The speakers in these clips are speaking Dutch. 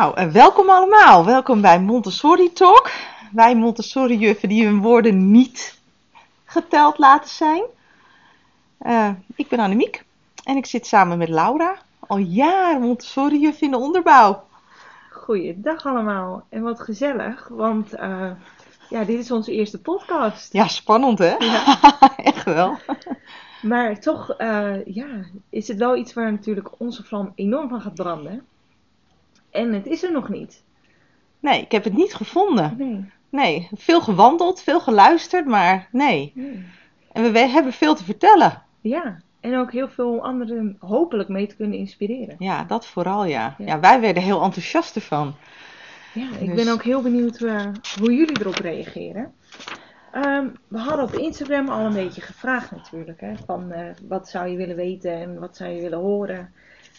Nou, eh, welkom allemaal. Welkom bij Montessori Talk. Wij Montessori-juffen die hun woorden niet geteld laten zijn. Eh, ik ben Annemiek en ik zit samen met Laura. Al jaren Montessori-juf in de onderbouw. Goeiedag allemaal. En wat gezellig, want eh, ja, dit is onze eerste podcast. Ja, spannend hè? Ja. Echt wel. Maar toch ja, is het wel iets waar natuurlijk onze vlam enorm van gaat branden. En het is er nog niet. Nee, ik heb het niet gevonden. Nee. Nee, veel gewandeld, veel geluisterd, maar nee. nee. En we hebben veel te vertellen. Ja, en ook heel veel anderen hopelijk mee te kunnen inspireren. Ja, dat vooral ja. Ja. Ja, wij werden heel enthousiast ervan. Ja, ik Dus- ben ook heel benieuwd eh, hoe jullie erop reageren. Ehm, we hadden op Instagram al een beetje gevraagd natuurlijk. Hè, van eh, wat zou je willen weten en wat zou je willen horen.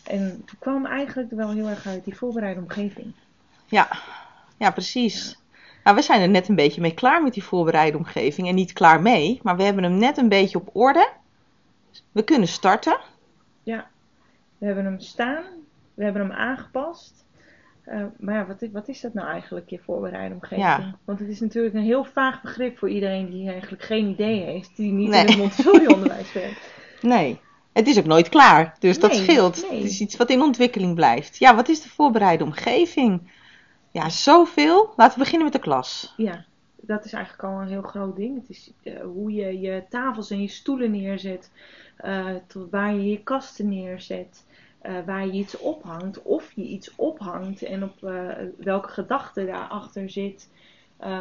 En het kwam eigenlijk wel heel erg uit die voorbereide omgeving. Ja, ja precies. Nou, we zijn er net een beetje mee klaar met die voorbereide omgeving. En niet klaar mee, maar we hebben hem net een beetje op orde. We kunnen starten. We hebben hem staan, we hebben hem aangepast. Eh, maar ja, wat is, wat is dat nou eigenlijk, je voorbereide omgeving? Ja. Want het is natuurlijk een heel vaag begrip voor iedereen die eigenlijk geen idee heeft, die niet Nee. in het Montessori-onderwijs werkt. Nee, het is ook nooit klaar. Dus dat scheelt. nee. Het is iets wat in ontwikkeling blijft. Ja, wat is de voorbereide omgeving? Ja, zoveel. Laten we beginnen met de klas. Ja, dat is eigenlijk al een heel groot ding. Het is eh, hoe je je tafels en je stoelen neerzet, eh, tot waar je je kasten neerzet, eh, waar je iets ophangt, of je iets ophangt en op welke gedachte daarachter zit.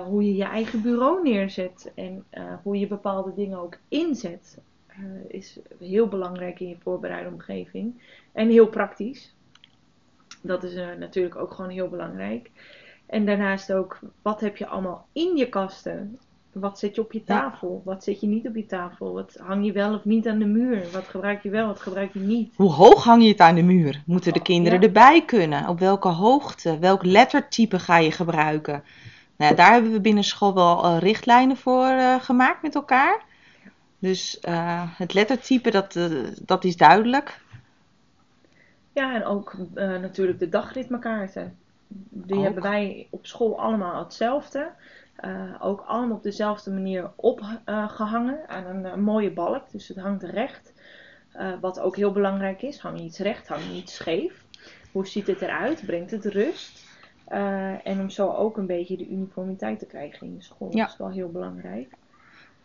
hoe je je eigen bureau neerzet en hoe je bepaalde dingen ook inzet, is heel belangrijk in je voorbereide omgeving. En heel praktisch. Dat is eh, natuurlijk ook gewoon heel belangrijk. En daarnaast ook, wat heb je allemaal in je kasten? Wat zet je op je tafel? Wat zet je niet op je tafel? Wat hang je wel of niet aan de muur? Wat gebruik je wel, wat gebruik je niet? Hoe hoog hang je het aan de muur? Moeten de kinderen Ja. erbij kunnen? Op welke hoogte? Welk lettertype ga je gebruiken? Nou, daar hebben we binnen school wel eh, richtlijnen voor eh, gemaakt met elkaar. Dus eh, het lettertype, dat, eh, dat is duidelijk. Ja, en ook eh, natuurlijk de dagritmekaarten. Die Ook. hebben wij op school allemaal hetzelfde. Ook allemaal op dezelfde manier opgehangen aan een mooie balk. Dus het hangt recht. Wat ook heel belangrijk is. Hang je iets recht, hang je iets scheef. Hoe ziet het eruit? Brengt het rust? En om zo ook een beetje de uniformiteit te krijgen in je school. Ja. Dat is wel heel belangrijk.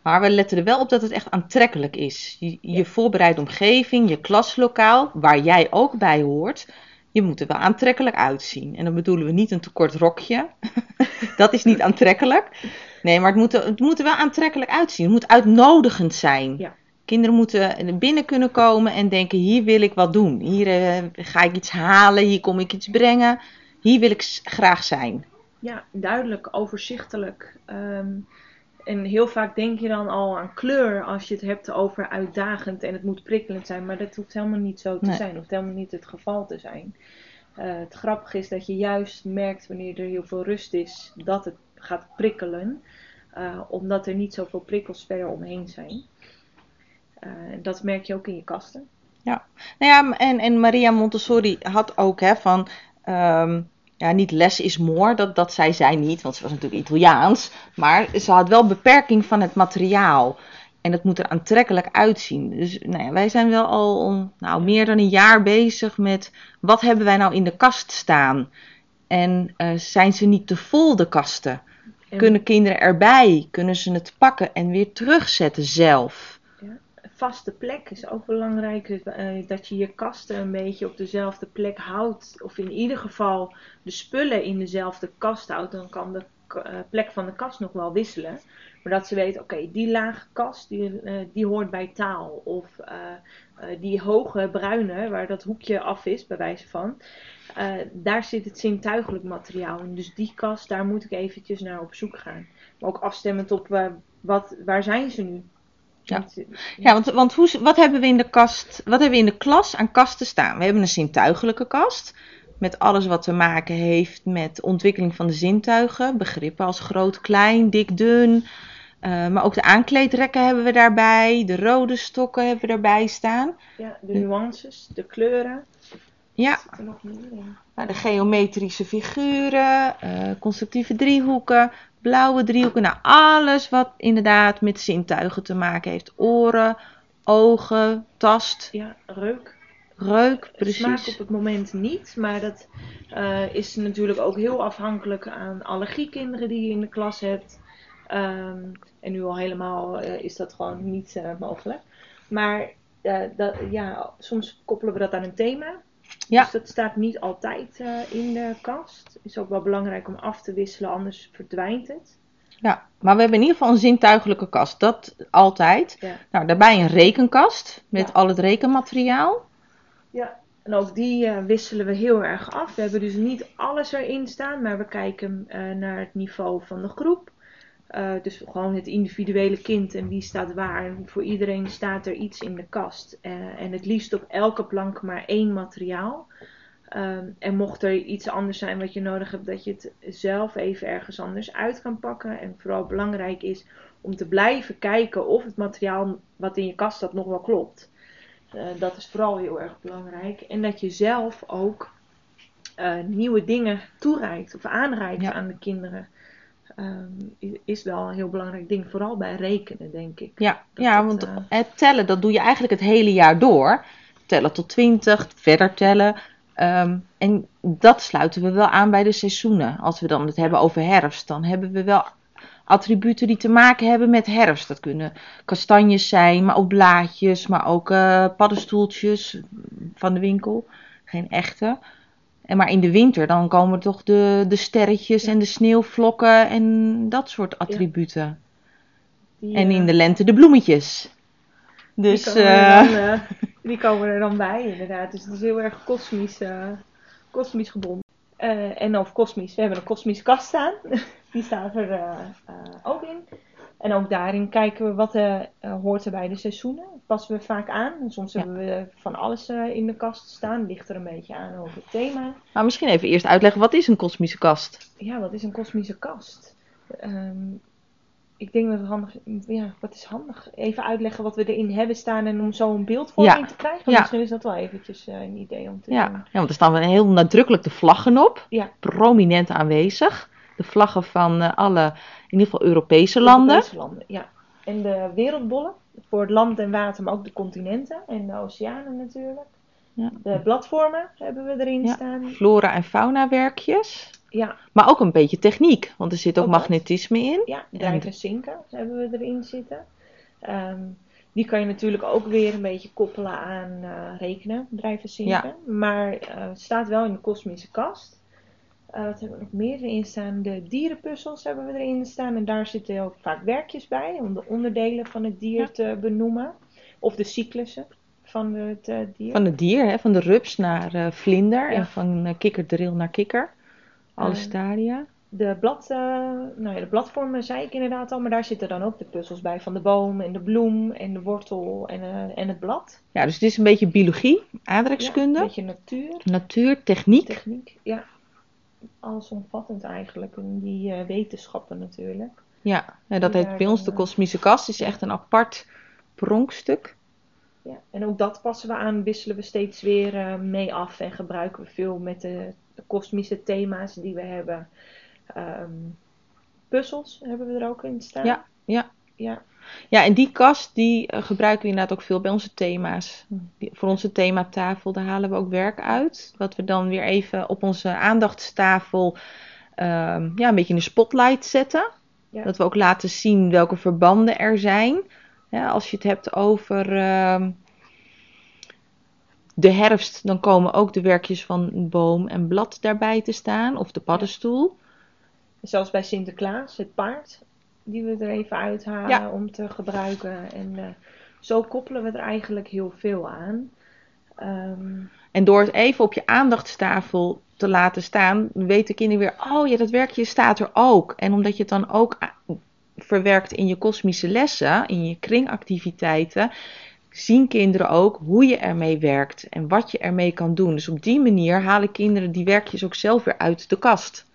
Maar we letten er wel op dat het echt aantrekkelijk is. Je, je voorbereide omgeving, je klaslokaal, waar jij ook bij hoort, je moet er wel aantrekkelijk uitzien. En dan bedoelen we niet een te kort rokje. dat is niet aantrekkelijk. Nee, maar het moet, er, het moet er wel aantrekkelijk uitzien. Het moet uitnodigend zijn. Ja. Kinderen moeten binnen kunnen komen en denken: hier wil ik wat doen. Hier eh, ga ik iets halen, hier kom ik iets brengen. Hier wil ik graag zijn. Ja, duidelijk, overzichtelijk. Ehm, en heel vaak denk je dan al aan kleur als je het hebt over uitdagend en het moet prikkelend zijn. Maar dat hoeft helemaal niet zo te Nee. zijn. hoeft helemaal niet het geval te zijn. Eh, het grappige is dat je juist merkt wanneer er heel veel rust is, dat het gaat prikkelen. Eh, omdat er niet zoveel prikkels verder omheen zijn. Eh, dat merk je ook in je kasten. Nou ja, en, en Maria Montessori had ook hè, van, ehm, ja, niet less is more, dat, dat zei zij niet, want ze was natuurlijk Italiaans, maar ze had wel beperking van het materiaal. En het moet er aantrekkelijk uitzien. Dus nou ja, wij zijn wel al nou, meer dan een jaar bezig met wat hebben wij nou in de kast staan. En eh, zijn ze niet te vol, de kasten? En Kunnen kinderen erbij? Kunnen ze het pakken en weer terugzetten zelf? Vaste plek is ook belangrijk. eh, dat je je kasten een beetje op dezelfde plek houdt. Of in ieder geval de spullen in dezelfde kast houdt. Dan kan de eh, plek van de kast nog wel wisselen. Maar dat ze weten, oké, die lage kast die, eh, die hoort bij taal. Of die hoge bruine, waar dat hoekje af is, bij wijze van. daar zit het zintuigelijk materiaal in. Dus die kast, daar moet ik eventjes naar op zoek gaan. Maar ook afstemmend op wat, waar zijn ze nu? Ja. Want, eh, Ja, want, want hoe, wat hebben we in de kast, wat hebben we in de klas aan kasten staan? We hebben een zintuigelijke kast. Met alles wat te maken heeft met ontwikkeling van de zintuigen. Begrippen als groot, klein, dik, dun. Eh, maar ook de aankleedrekken hebben we daarbij. De rode stokken hebben we daarbij staan. Ja, de nuances, de kleuren. Ja, Zit nog meer in? nou, de geometrische figuren, eh, constructieve driehoeken, blauwe driehoeken. Nou, alles wat inderdaad met zintuigen te maken heeft. Oren, ogen, tast, Ja, reuk. reuk, Smaak precies. op het moment niet, maar dat eh, is natuurlijk ook heel afhankelijk aan allergiekinderen die je in de klas hebt. Ehm, en nu al helemaal eh, is dat gewoon niet mogelijk. Maar dat, ja, soms koppelen we dat aan een thema. Ja. Dus dat staat niet altijd eh, in de kast. Is ook wel belangrijk om af te wisselen, anders verdwijnt het. Ja, maar we hebben in ieder geval een zintuigelijke kast. Dat altijd. Ja. Nou, daarbij een rekenkast met Ja. al het rekenmateriaal. Ja, en ook die eh, wisselen we heel erg af. We hebben dus niet alles erin staan, maar we kijken eh, naar het niveau van de groep. Eh, dus gewoon het individuele kind en wie staat waar. En voor iedereen staat er iets in de kast. Eh, en het liefst op elke plank maar één materiaal. Ehm, en mocht er iets anders zijn wat je nodig hebt, dat je het zelf even ergens anders uit kan pakken. En vooral belangrijk is om te blijven kijken of het materiaal wat in je kast staat nog wel klopt. Eh, dat is vooral heel erg belangrijk. En dat je zelf ook nieuwe dingen toereikt of aanreikt Ja. aan de kinderen. Ehm, is wel een heel belangrijk ding, vooral bij rekenen, denk ik. Ja, Dat ja dat, want eh, het tellen, dat doe je eigenlijk het hele jaar door. Tellen tot 20, verder tellen. Ehm, en dat sluiten we wel aan bij de seizoenen. Als we dan het hebben over herfst, dan hebben we wel attributen die te maken hebben met herfst. Dat kunnen kastanjes zijn, maar ook blaadjes, maar ook eh, paddenstoeltjes van de winkel. Geen echte. En maar in de winter, dan komen toch de, de sterretjes Ja. en de sneeuwvlokken en dat soort attributen. En eh, in de lente de bloemetjes. Dus die, komen eh, er dan, eh, die komen er dan bij, inderdaad. Dus het is heel erg kosmisch, eh, kosmisch gebonden. Eh, en over kosmisch, we hebben een kosmische kast staan. die staat er eh, eh, ook in. En ook daarin kijken we wat eh, hoort er bij de seizoenen. Passen we vaak aan. Soms Ja. hebben we van alles eh, in de kast staan. Ligt er een beetje aan over het thema. maar misschien even eerst uitleggen, wat is een kosmische kast? Ja, wat is een kosmische kast? Ehm, ik denk dat het handig Ja, wat is handig? Even uitleggen wat we erin hebben staan en om zo een beeldvorming Ja. te krijgen. Ja. Misschien is dat wel eventjes eh, een idee om te Ja. doen. ja, want er staan heel nadrukkelijk de vlaggen op. Ja. Prominent aanwezig. De vlaggen van eh, alle, in ieder geval Europese landen. Europese landen, ja. En de wereldbollen, voor het land en water, maar ook de continenten en de oceanen natuurlijk. Ja. De platformen hebben we erin Ja. staan. Flora en fauna werkjes. Ja, Maar ook een beetje techniek, want er zit ook, Ook dat. magnetisme in. ja drijven en zinken hebben we erin zitten. Ehm, die kan je natuurlijk ook weer een beetje koppelen aan eh, rekenen, drijven zinken. Maar eh, het staat wel in de kosmische kast. Eh, wat hebben we nog meer erin staan? De dierenpuzzels hebben we erin staan. En daar zitten ook vaak werkjes bij om de onderdelen van het dier Ja. te benoemen. Of de cyclussen van het eh, dier. Van het dier, hè, van de rups naar eh, vlinder Ja. en van uh, kikkerdril naar kikker. Alle Eh, stadia. De, blad, nou ja, de bladvormen zei ik inderdaad al, maar daar zitten dan ook de puzzels bij van de boom en de bloem en de wortel en, eh, en het blad. Ja, dus het is een beetje biologie, Ja, aardrijkskunde, een beetje natuur, natuur, techniek. techniek, ja. Allesomvattend eigenlijk, en die eh, wetenschappen natuurlijk. Ja, en dat heet bij ons de eh, kosmische kast. is echt een apart pronkstuk. Ja. En ook dat passen we aan, wisselen we steeds weer eh, mee af en gebruiken we veel met de, de kosmische thema's die we hebben. Ehm, puzzels hebben we er ook in staan. Ja, ja. Ja, Ja, en die kast die eh, gebruiken we inderdaad ook veel bij onze thema's. Voor onze thematafel, daar halen we ook werk uit. Wat we dan weer even op onze aandachtstafel ehm, ja, een beetje in de spotlight zetten. Ja. Dat we ook laten zien welke verbanden er zijn. Ja, als je het hebt over ehm, de herfst, dan komen ook de werkjes van boom en blad daarbij te staan. Of de paddenstoel. Zelfs bij Sinterklaas, het paard, die we er even uithalen Ja. om te gebruiken. En eh, zo koppelen we er eigenlijk heel veel aan. Ehm, En door het even op je aandachtstafel te laten staan, weten kinderen weer, oh ja, dat werkje staat er ook. En omdat je het dan ook a- verwerkt in je kosmische lessen, in je kringactiviteiten, zien kinderen ook hoe je ermee werkt en wat je ermee kan doen. Dus op die manier halen kinderen die werkjes ook zelf weer uit de kast.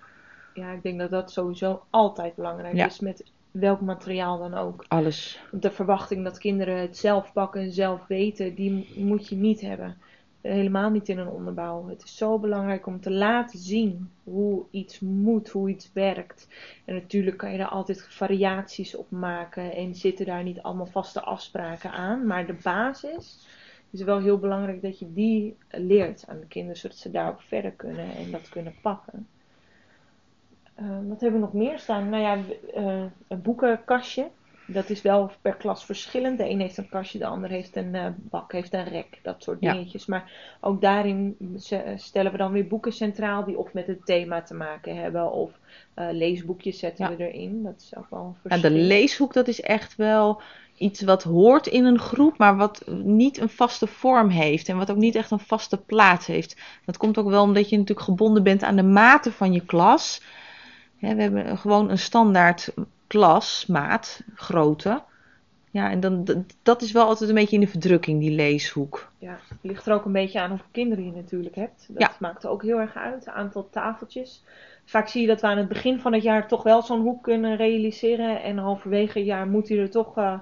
ja, ik denk dat dat sowieso altijd belangrijk Ja. is met welk materiaal dan ook. Alles. De verwachting dat kinderen het zelf pakken en zelf weten, die moet je niet hebben. Helemaal niet in een onderbouw. Het is zo belangrijk om te laten zien hoe iets moet, hoe iets werkt. En natuurlijk kan je daar altijd variaties op maken en zitten daar niet allemaal vaste afspraken aan. Maar de basis is wel heel belangrijk dat je die leert aan de kinderen, zodat ze daarop verder kunnen en dat kunnen pakken. Uh, wat hebben we nog meer staan? Nou ja, uh, een boekenkastje dat is wel per klas verschillend. De een heeft een kastje, de ander heeft een uh, bak, heeft een rek, dat soort dingetjes. Maar ook daarin stellen we dan weer boeken centraal die of met het thema te maken hebben of uh, leesboekjes zetten we erin. Dat is ook wel een verschil. Ja, de leeshoek dat is echt wel iets wat hoort in een groep, maar wat niet een vaste vorm heeft en wat ook niet echt een vaste plaats heeft. Dat komt ook wel omdat je natuurlijk gebonden bent aan de mate van je klas. We hebben gewoon een standaard klas, maat, grootte. Ja, en dan, dat is wel altijd een beetje in de verdrukking, die leeshoek. Ja, ligt er ook een beetje aan hoeveel kinderen je natuurlijk hebt. Dat ja. maakt ook heel erg uit, aantal tafeltjes. Vaak zie je dat we aan het begin van het jaar toch wel zo'n hoek kunnen realiseren. En halverwege het jaar moet hij er toch uh,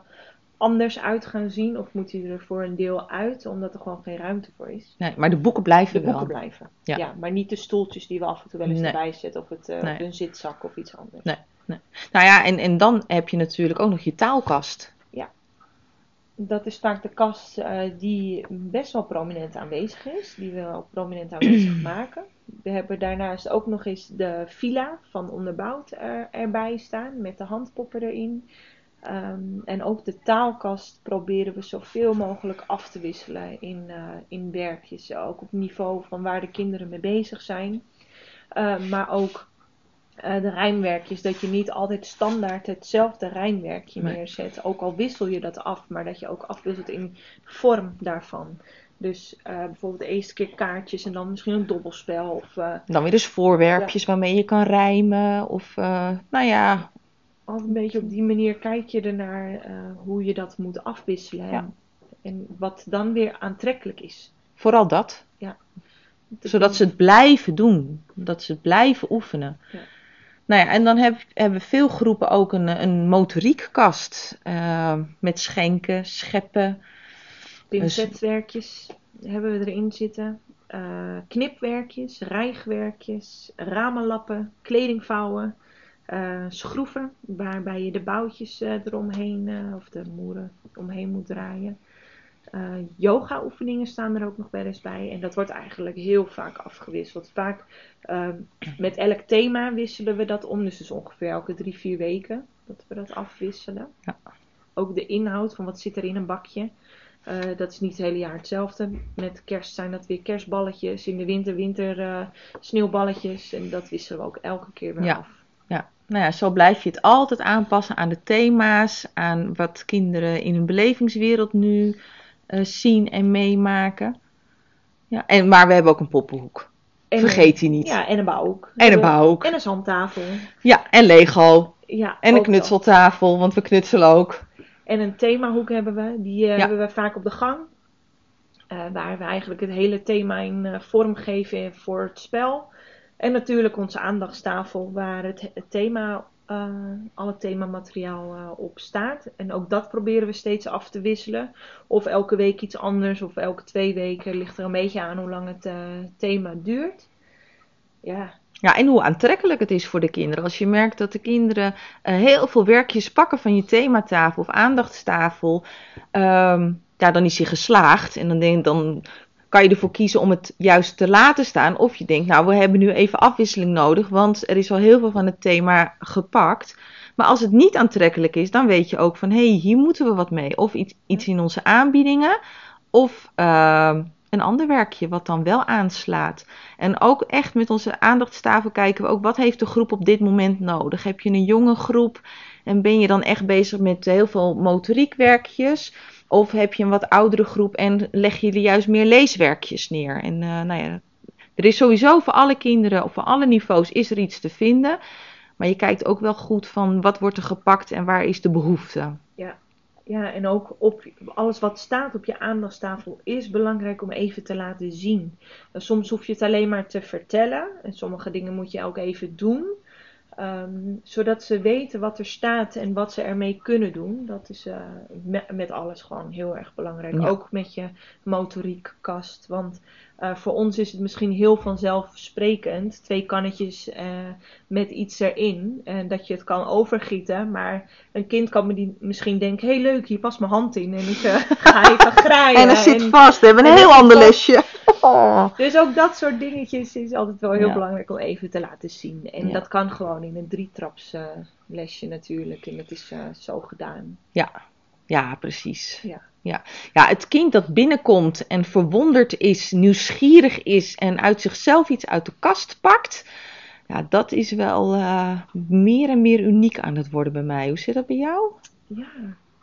anders uit gaan zien. Of moet hij er voor een deel uit, omdat er gewoon geen ruimte voor is. Nee, maar de boeken blijven de boeken blijven, ja. ja. Maar niet de stoeltjes die we af en toe wel eens erbij zetten. Of het, uh, een zitzak of iets anders. Nee. Nee. Nou ja, en, en dan heb je natuurlijk ook nog je taalkast. Ja, dat is vaak de kast uh, die best wel prominent aanwezig is, die we ook prominent aanwezig maken. We hebben daarnaast ook nog eens de villa van onderbouwd er, erbij staan, met de handpoppen erin. Um, en ook de taalkast proberen we zoveel mogelijk af te wisselen in, uh, in werkjes. Ook op niveau van waar de kinderen mee bezig zijn. Uh, maar ook uh, de rijmwerkjes. Dat je niet altijd standaard hetzelfde rijmwerkje neerzet. Ook al wissel je dat af, maar dat je ook afwisselt in vorm daarvan. Dus uh, bijvoorbeeld de eerste keer kaartjes en dan misschien een dobbelspel. Of, uh, dan weer dus voorwerpjes waarmee je kan rijmen. Of nou ja. Al een beetje op die manier kijk je ernaar hoe je dat moet afwisselen. Ja. En wat dan weer aantrekkelijk is. Vooral dat. Ja. Zodat ze het blijven doen. Dat ze het blijven oefenen. Ja. Nou ja, en dan heb, hebben veel groepen ook een, een motoriekkast. Uh, met schenken, scheppen. Pincetwerkjes hebben we erin zitten. Uh, knipwerkjes, rijgwerkjes, ramenlappen, kledingvouwen. Uh, schroeven, waarbij je de boutjes eromheen, of de moeren omheen moet draaien. Yoga oefeningen staan er ook nog wel eens bij. En dat wordt eigenlijk heel vaak afgewisseld. Vaak uh, met elk thema wisselen we dat om. Dus, dus ongeveer elke drie, vier weken dat we dat afwisselen. Ja. Ook de inhoud van wat zit er in een bakje. Uh, dat is niet het hele jaar hetzelfde. Met kerst zijn dat weer kerstballetjes. In de winter, winter uh, sneeuwballetjes. En dat wisselen we ook elke keer weer ja. af. Ja, nou ja, zo blijf je het altijd aanpassen aan de thema's. Aan wat kinderen in hun belevingswereld nu uh, zien en meemaken. Ja, en, maar we hebben ook een poppenhoek. En Vergeet die niet. Ja, en een bouwhoek. En een bouwhoek. En een zandtafel. Ja, en Lego. Ja, en een knutseltafel, want we knutselen ook. En een themahoek hebben we. Die uh, hebben we vaak op de gang. Uh, waar we eigenlijk het hele thema in vorm geven voor het spel. En natuurlijk onze aandachtstafel, waar het, thema uh, alle themamateriaal uh, op staat. En ook dat proberen we steeds af te wisselen. Of elke week iets anders, of elke twee weken. Ligt er een beetje aan hoe lang het uh, thema duurt. Ja. Ja, en hoe aantrekkelijk het is voor de kinderen. Als je merkt dat de kinderen heel veel werkjes pakken van je thematafel of aandachtstafel. Um, ja, dan is je geslaagd. En dan, denk, dan kan je ervoor kiezen om het juist te laten staan. Of je denkt, nou, we hebben nu even afwisseling nodig, want er is al heel veel van het thema gepakt. Maar als het niet aantrekkelijk is, dan weet je ook van, hé, hey, hier moeten we wat mee. Of iets, iets in onze aanbiedingen, of uh, een ander werkje wat dan wel aanslaat. En ook echt met onze aandachtstafel kijken we ook, wat heeft de groep op dit moment nodig? Heb je een jonge groep en ben je dan echt bezig met heel veel motoriekwerkjes? Of heb je een wat oudere groep en leg je er juist meer leeswerkjes neer? En uh, nou ja, er is sowieso voor alle kinderen of voor alle niveaus is er iets te vinden. Maar je kijkt ook wel goed van wat wordt er gepakt en waar is de behoefte. Ja, ja en ook op alles wat staat op je aandachtstafel is belangrijk om even te laten zien. soms hoef je het alleen maar te vertellen. En sommige dingen moet je ook even doen. Ehm, zodat ze weten wat er staat en wat ze ermee kunnen doen. Dat is uh, met, met, alles gewoon heel erg belangrijk. Ook met je motoriekkast. Want uh, voor ons is het misschien heel vanzelfsprekend. Twee kannetjes uh, met iets erin. En dat je het kan overgieten. Maar een kind kan me die misschien denken: hé hey, leuk, hier past mijn hand in. En ik ga even graaien. en dan zit vast. We hebben een heel ander lesje. Oh. Dus ook dat soort dingetjes is altijd wel heel belangrijk om even te laten zien. En dat kan gewoon in een drietraps uh, lesje natuurlijk. En dat is uh, zo gedaan. Ja, ja precies. Ja. Ja. ja, het kind dat binnenkomt en verwonderd is, nieuwsgierig is en uit zichzelf iets uit de kast pakt. Ja, dat is wel uh, meer en meer uniek aan het worden bij mij. Hoe zit dat bij jou? Ja,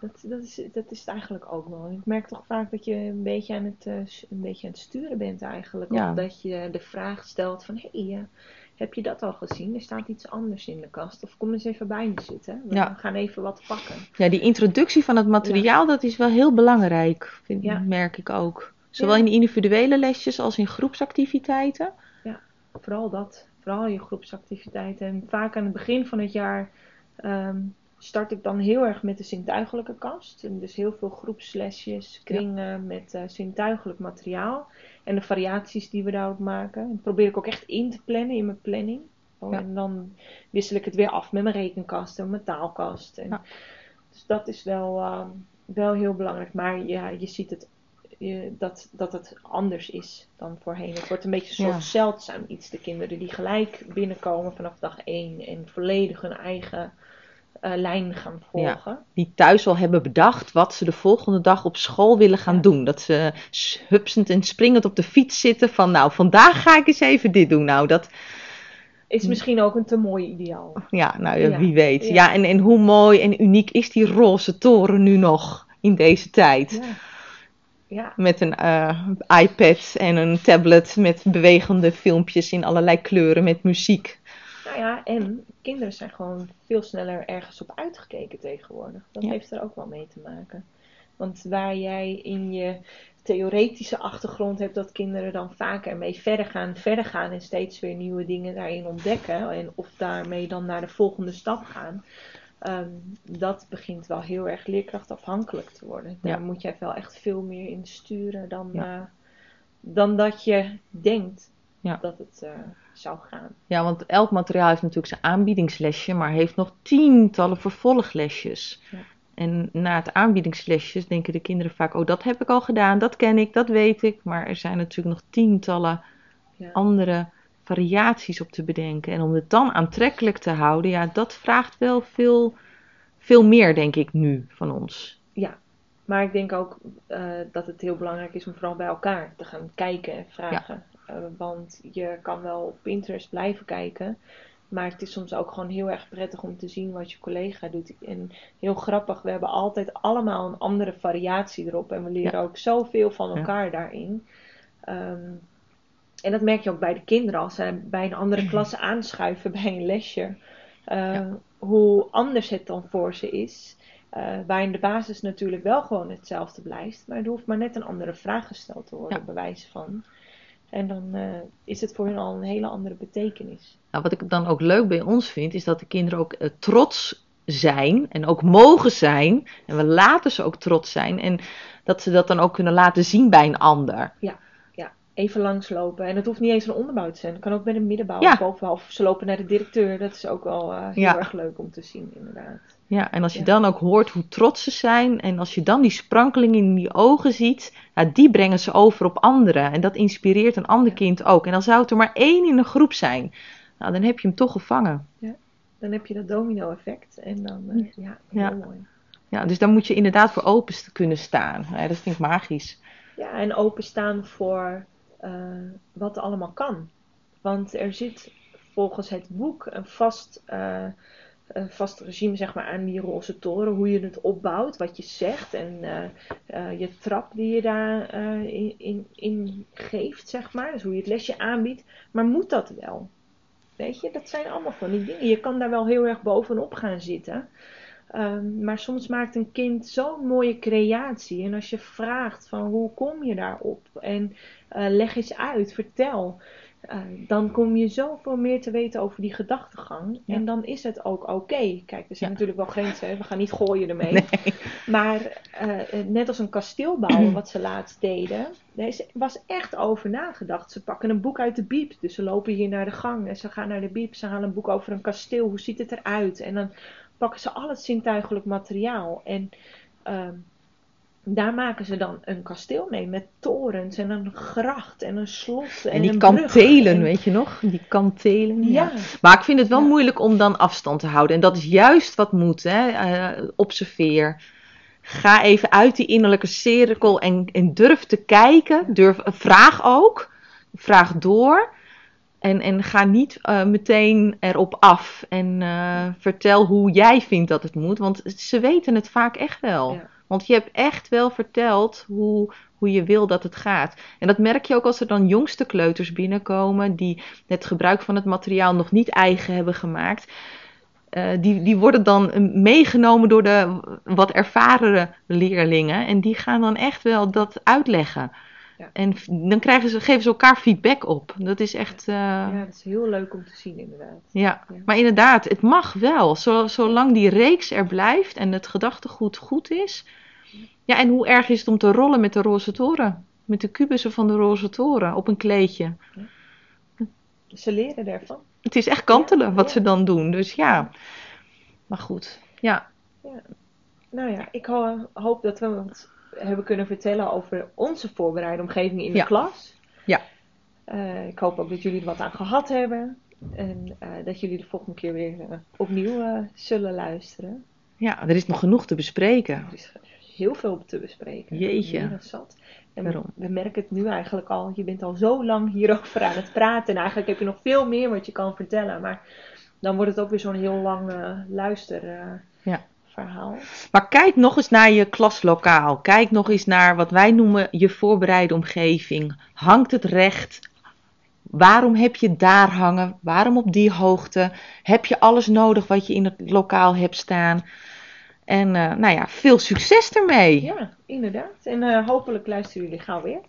dat, dat, is, dat is het eigenlijk ook wel. Ik merk toch vaak dat je een beetje aan het, uh, een beetje aan het sturen bent eigenlijk. Ja. Of dat je de vraag stelt van, hé, hey, uh, heb je dat al gezien? Er staat iets anders in de kast. Of kom eens even bij me zitten. We ja. gaan even wat pakken. Ja, die introductie van het materiaal, ja. dat is wel heel belangrijk, vind, ja. merk ik ook. Zowel in individuele lesjes als in groepsactiviteiten. Ja, vooral dat. Vooral je groepsactiviteiten. En vaak aan het begin van het jaar um, start ik dan heel erg met de zintuigelijke kast. En dus heel veel groepslesjes, kringen met uh, zintuigelijk materiaal. En de variaties die we daarop maken. En probeer ik ook echt in te plannen in mijn planning. Oh, ja. En dan wissel ik het weer af met mijn rekenkast en mijn taalkast. En, ja. Dus dat is wel, uh, wel heel belangrijk. Maar ja, je ziet het, je, dat, dat het anders is dan voorheen. Het wordt een beetje een soort zeldzaam iets. De kinderen die gelijk binnenkomen vanaf dag 1 en volledig hun eigen uh, lijn gaan volgen. Ja, die thuis al hebben bedacht wat ze de volgende dag op school willen gaan ja. doen. Dat ze hupsend en springend op de fiets zitten van nou, vandaag ga ik eens even dit doen. Nou, dat is misschien ook een te mooi ideaal. Ja, nou ja, wie weet. Ja, en, en hoe mooi en uniek is die roze toren nu nog in deze tijd. Ja. Met een uh, iPad en een tablet met bewegende filmpjes in allerlei kleuren met muziek. Nou ja, en kinderen zijn gewoon veel sneller ergens op uitgekeken tegenwoordig. Dat ja. heeft er ook wel mee te maken. Want waar jij in je theoretische achtergrond hebt dat kinderen dan vaker ermee verder gaan, verder gaan en steeds weer nieuwe dingen daarin ontdekken. En of daarmee dan naar de volgende stap gaan. Um, dat begint wel heel erg leerkrachtafhankelijk te worden. Daar ja. moet jij wel echt veel meer in sturen dan, ja. uh, dan dat je denkt ja. dat het uh, zou gaan. Ja, want elk materiaal heeft natuurlijk zijn aanbiedingslesje, maar heeft nog tientallen vervolglesjes. Ja. En na het aanbiedingslesjes denken de kinderen vaak: Oh, dat heb ik al gedaan, dat ken ik, dat weet ik. Maar er zijn natuurlijk nog tientallen ja. andere variaties op te bedenken. En om het dan aantrekkelijk te houden, ja, dat vraagt wel veel, veel meer, denk ik, nu van ons. Ja, maar ik denk ook uh, dat het heel belangrijk is om vooral bij elkaar te gaan kijken en vragen. Ja. Uh, want je kan wel op Pinterest blijven kijken. Maar het is soms ook gewoon heel erg prettig om te zien wat je collega doet. En heel grappig, we hebben altijd allemaal een andere variatie erop. En we leren ja. ook zoveel van elkaar ja. daarin. Um, en dat merk je ook bij de kinderen als ze bij een andere klas aanschuiven bij een lesje. Uh, ja. Hoe anders het dan voor ze is. Uh, waarin de basis natuurlijk wel gewoon hetzelfde blijft. Maar er hoeft maar net een andere vraag gesteld te worden, bij wijze van. En dan uh, is het voor hen al een hele andere betekenis. Nou, wat ik dan ook leuk bij ons vind, is dat de kinderen ook uh, trots zijn en ook mogen zijn. En we laten ze ook trots zijn. En dat ze dat dan ook kunnen laten zien bij een ander. Ja. Even langslopen. En dat hoeft niet eens een onderbouw te zijn. Dat kan ook bij de middenbouw ja. of bovenbouw. Of ze lopen naar de directeur. Dat is ook wel uh, heel ja. erg leuk om te zien, inderdaad. Ja, en als je ja. dan ook hoort hoe trots ze zijn en als je dan die sprankeling in die ogen ziet, nou, die brengen ze over op anderen. En dat inspireert een ander kind ook. En dan zou het er maar één in een groep zijn, nou, dan heb je hem toch gevangen. Ja, dan heb je dat domino-effect en dan, uh, ja, heel ja. mooi. Ja, dus daar moet je inderdaad voor open kunnen staan. Dat vind ik magisch. Ja, en openstaan voor uh, wat allemaal kan. Want er zit volgens het boek een vast... Uh, een vast regime zeg maar, aan die roze toren. Hoe je het opbouwt, wat je zegt en uh, je trap die je daar uh, in, in, in, geeft, zeg maar. Dus hoe je het lesje aanbiedt. Maar moet dat wel? Weet je, dat zijn allemaal van die dingen. Je kan daar wel heel erg bovenop gaan zitten. Um, maar soms maakt een kind zo'n mooie creatie. En als je vraagt van hoe kom je daarop? En leg eens uit, vertel eh, dan kom je zoveel meer te weten over die gedachtegang. Ja. En dan is het ook oké. Kijk, er zijn Ja. natuurlijk wel grenzen. hè. We gaan niet gooien ermee. Nee. Maar eh, eh, net als een kasteel bouwen, wat ze laatst deden, er is- was echt over nagedacht. Ze pakken een boek uit de biep. Dus ze lopen hier naar de gang en ze gaan naar de biep. Ze halen een boek over een kasteel. Hoe ziet het eruit? En dan pakken ze al het zintuigelijk materiaal. En ehm, daar maken ze dan een kasteel mee met torens en een gracht en een slot. En, En die een kantelen, En- weet je nog? Die kantelen. Ja, Maar ik vind het wel Ja. moeilijk om dan afstand te houden. En dat is juist wat moet. Hè? Eh, observeer. Ga even uit die innerlijke cirkel en, en durf te kijken. Durf, vraag ook. Vraag door. En, en ga niet eh, meteen erop af. En eh, vertel hoe jij vindt dat het moet. Want ze weten het vaak echt wel. Ja. Want je hebt echt wel verteld hoe, hoe je wil dat het gaat. En dat merk je ook als er dan jongste kleuters binnenkomen. Die het gebruik van het materiaal nog niet eigen hebben gemaakt. Eh, die, die worden dan meegenomen door de wat ervarene leerlingen. En die gaan dan echt wel dat uitleggen. Ja. En dan krijgen ze, geven ze elkaar feedback op. Dat is echt. eh, ja, dat is heel leuk om te zien inderdaad. ja, Ja. maar inderdaad, het mag wel. Zo- zolang die reeks er blijft en het gedachtegoed goed is. Ja, en hoe erg is het om te rollen met de roze toren? Met de kubussen van de roze toren op een kleedje. Ze leren ervan. Het is echt kantelen wat ze dan doen. Dus ja, maar goed. Ja, Nou ja, ik ho- hoop dat we hebben kunnen vertellen over onze voorbereide omgeving in de Ja. klas. Ja. Eh, ik hoop ook dat jullie er wat aan gehad hebben. En eh, dat jullie de volgende keer weer eh, opnieuw zullen luisteren. ja, er is nog genoeg te bespreken. Er is heel veel te bespreken. Jeetje. Zat. En Waarom? we merken het nu eigenlijk al. Je bent al zo lang hierover aan het praten. En eigenlijk heb je nog veel meer wat je kan vertellen. Maar dan wordt het ook weer zo'n heel lang luisterverhaal. Ja. Verhaal. Maar kijk nog eens naar je klaslokaal. Kijk nog eens naar wat wij noemen je voorbereide omgeving. Hangt het recht? Waarom heb je daar hangen? Waarom op die hoogte? Heb je alles nodig wat je in het lokaal hebt staan? En eh, nou ja, veel succes ermee. Ja, inderdaad. En eh, hopelijk luisteren jullie gauw weer.